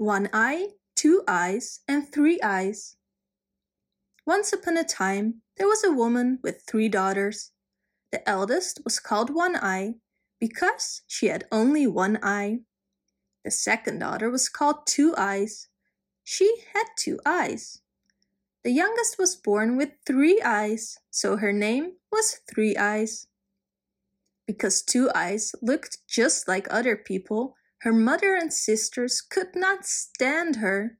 One Eye, Two Eyes, and Three Eyes. Once upon a time, there was a woman with three daughters. The eldest was called One Eye because she had only one eye. The second daughter was called Two Eyes. She had two eyes. The youngest was born with three eyes, so her name was Three Eyes. Because Two Eyes looked just like other people, her mother and sisters could not stand her.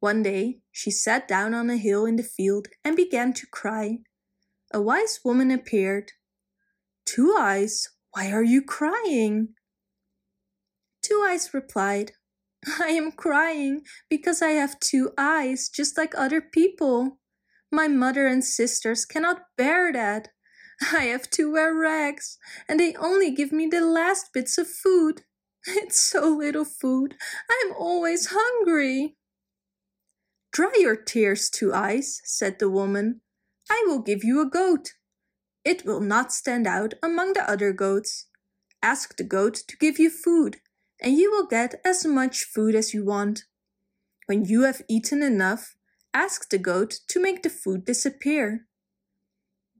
One day she sat down on a hill in the field and began to cry. A wise woman appeared. Two Eyes, why are you crying? Two Eyes replied, I am crying because I have two eyes just like other people. My mother and sisters cannot bear that. I have to wear rags, and they only give me the last bits of food. It's so little food. I'm always hungry. Dry your tears, Two Eyes, said the woman. I will give you a goat. It will not stand out among the other goats. Ask the goat to give you food, and you will get as much food as you want. When you have eaten enough, ask the goat to make the food disappear.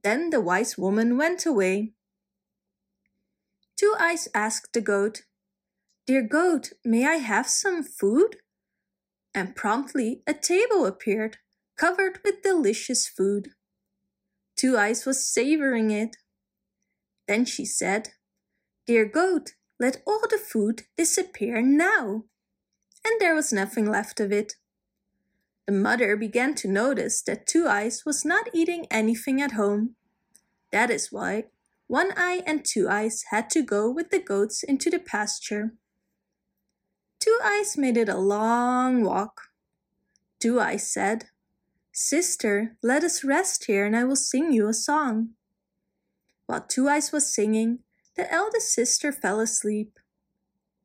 Then the wise woman went away. Two Eyes asked the goat, Dear goat, may I have some food? And promptly a table appeared, covered with delicious food. Two Eyes was savoring it. Then she said, Dear goat, let all the food disappear now. And there was nothing left of it. The mother began to notice that Two Eyes was not eating anything at home. That is why One Eye and Two Eyes had to go with the goats into the pasture. Two Eyes made it a long walk. Two Eyes said, Sister, let us rest here and I will sing you a song. While Two Eyes was singing, the eldest sister fell asleep.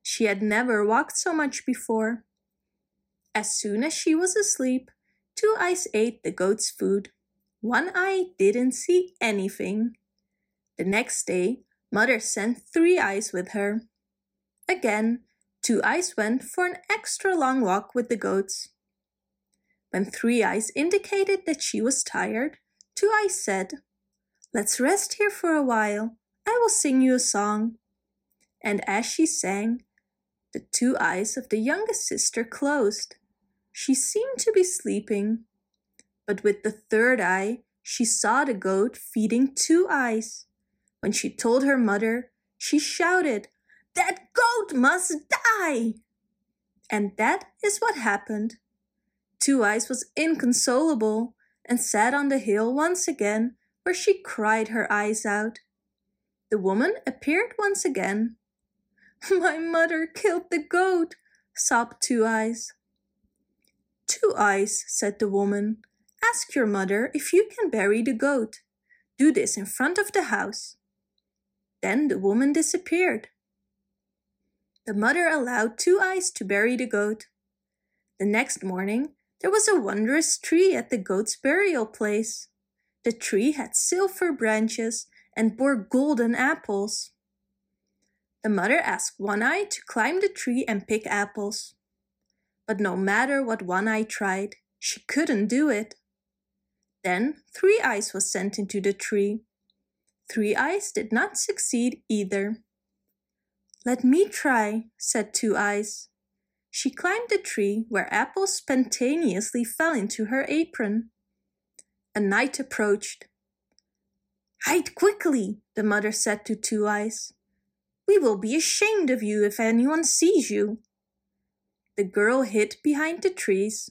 She had never walked so much before. As soon as she was asleep, Two Eyes ate the goat's food. One Eye didn't see anything. The next day, Mother sent Three Eyes with her. Again, Two Eyes went for an extra long walk with the goats. When Three Eyes indicated that she was tired, Two Eyes said, Let's rest here for a while. I will sing you a song. And as she sang, the two eyes of the youngest sister closed. She seemed to be sleeping. But with the third eye, she saw the goat feeding Two Eyes. When she told her mother, she shouted, that goat must die! And that is what happened. Two Eyes was inconsolable and sat on the hill once again where she cried her eyes out. The woman appeared once again. My mother killed the goat, sobbed Two Eyes. Two Eyes, said the woman, ask your mother if you can bury the goat. Do this in front of the house. Then the woman disappeared. The mother allowed Two Eyes to bury the goat. The next morning, there was a wondrous tree at the goat's burial place. The tree had silver branches and bore golden apples. The mother asked One Eye to climb the tree and pick apples. But no matter what One Eye tried, she couldn't do it. Then Three Eyes was sent into the tree. Three Eyes did not succeed either. Let me try, said Two Eyes. She climbed the tree where apples spontaneously fell into her apron. A knight approached. Hide quickly, the mother said to Two Eyes. We will be ashamed of you if anyone sees you. The girl hid behind the trees.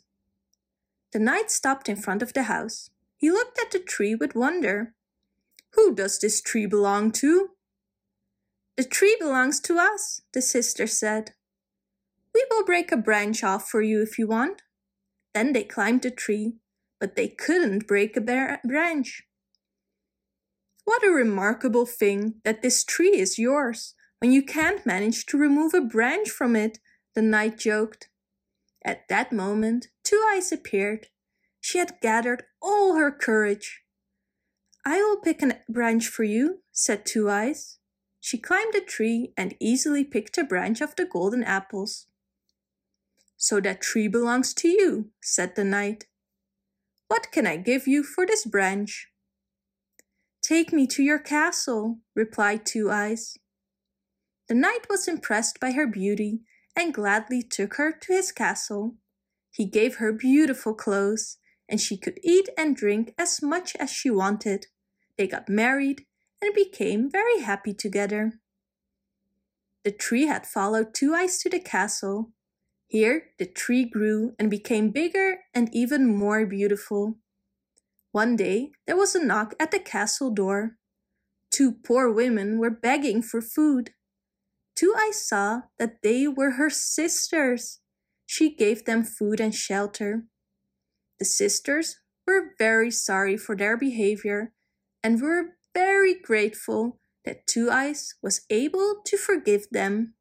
The knight stopped in front of the house. He looked at the tree with wonder. Who does this tree belong to? The tree belongs to us, the sister said. We will break a branch off for you if you want. Then they climbed the tree, but they couldn't break a branch. What a remarkable thing that this tree is yours when you can't manage to remove a branch from it, the knight joked. At that moment, Two Eyes appeared. She had gathered all her courage. I will pick a branch for you, said Two Eyes. She climbed a tree and easily picked a branch of the golden apples. So that tree belongs to you, said the knight. What can I give you for this branch? Take me to your castle, replied Two Eyes. The knight was impressed by her beauty and gladly took her to his castle. He gave her beautiful clothes, and she could eat and drink as much as she wanted. They got married and became very happy together. The tree had followed Two Eyes to the castle. Here the tree grew and became bigger and even more beautiful. One day there was a knock at the castle door. Two poor women were begging for food. Two Eyes saw that they were her sisters. She gave them food and shelter. The sisters were very sorry for their behavior and were very grateful that Two Eyes was able to forgive them.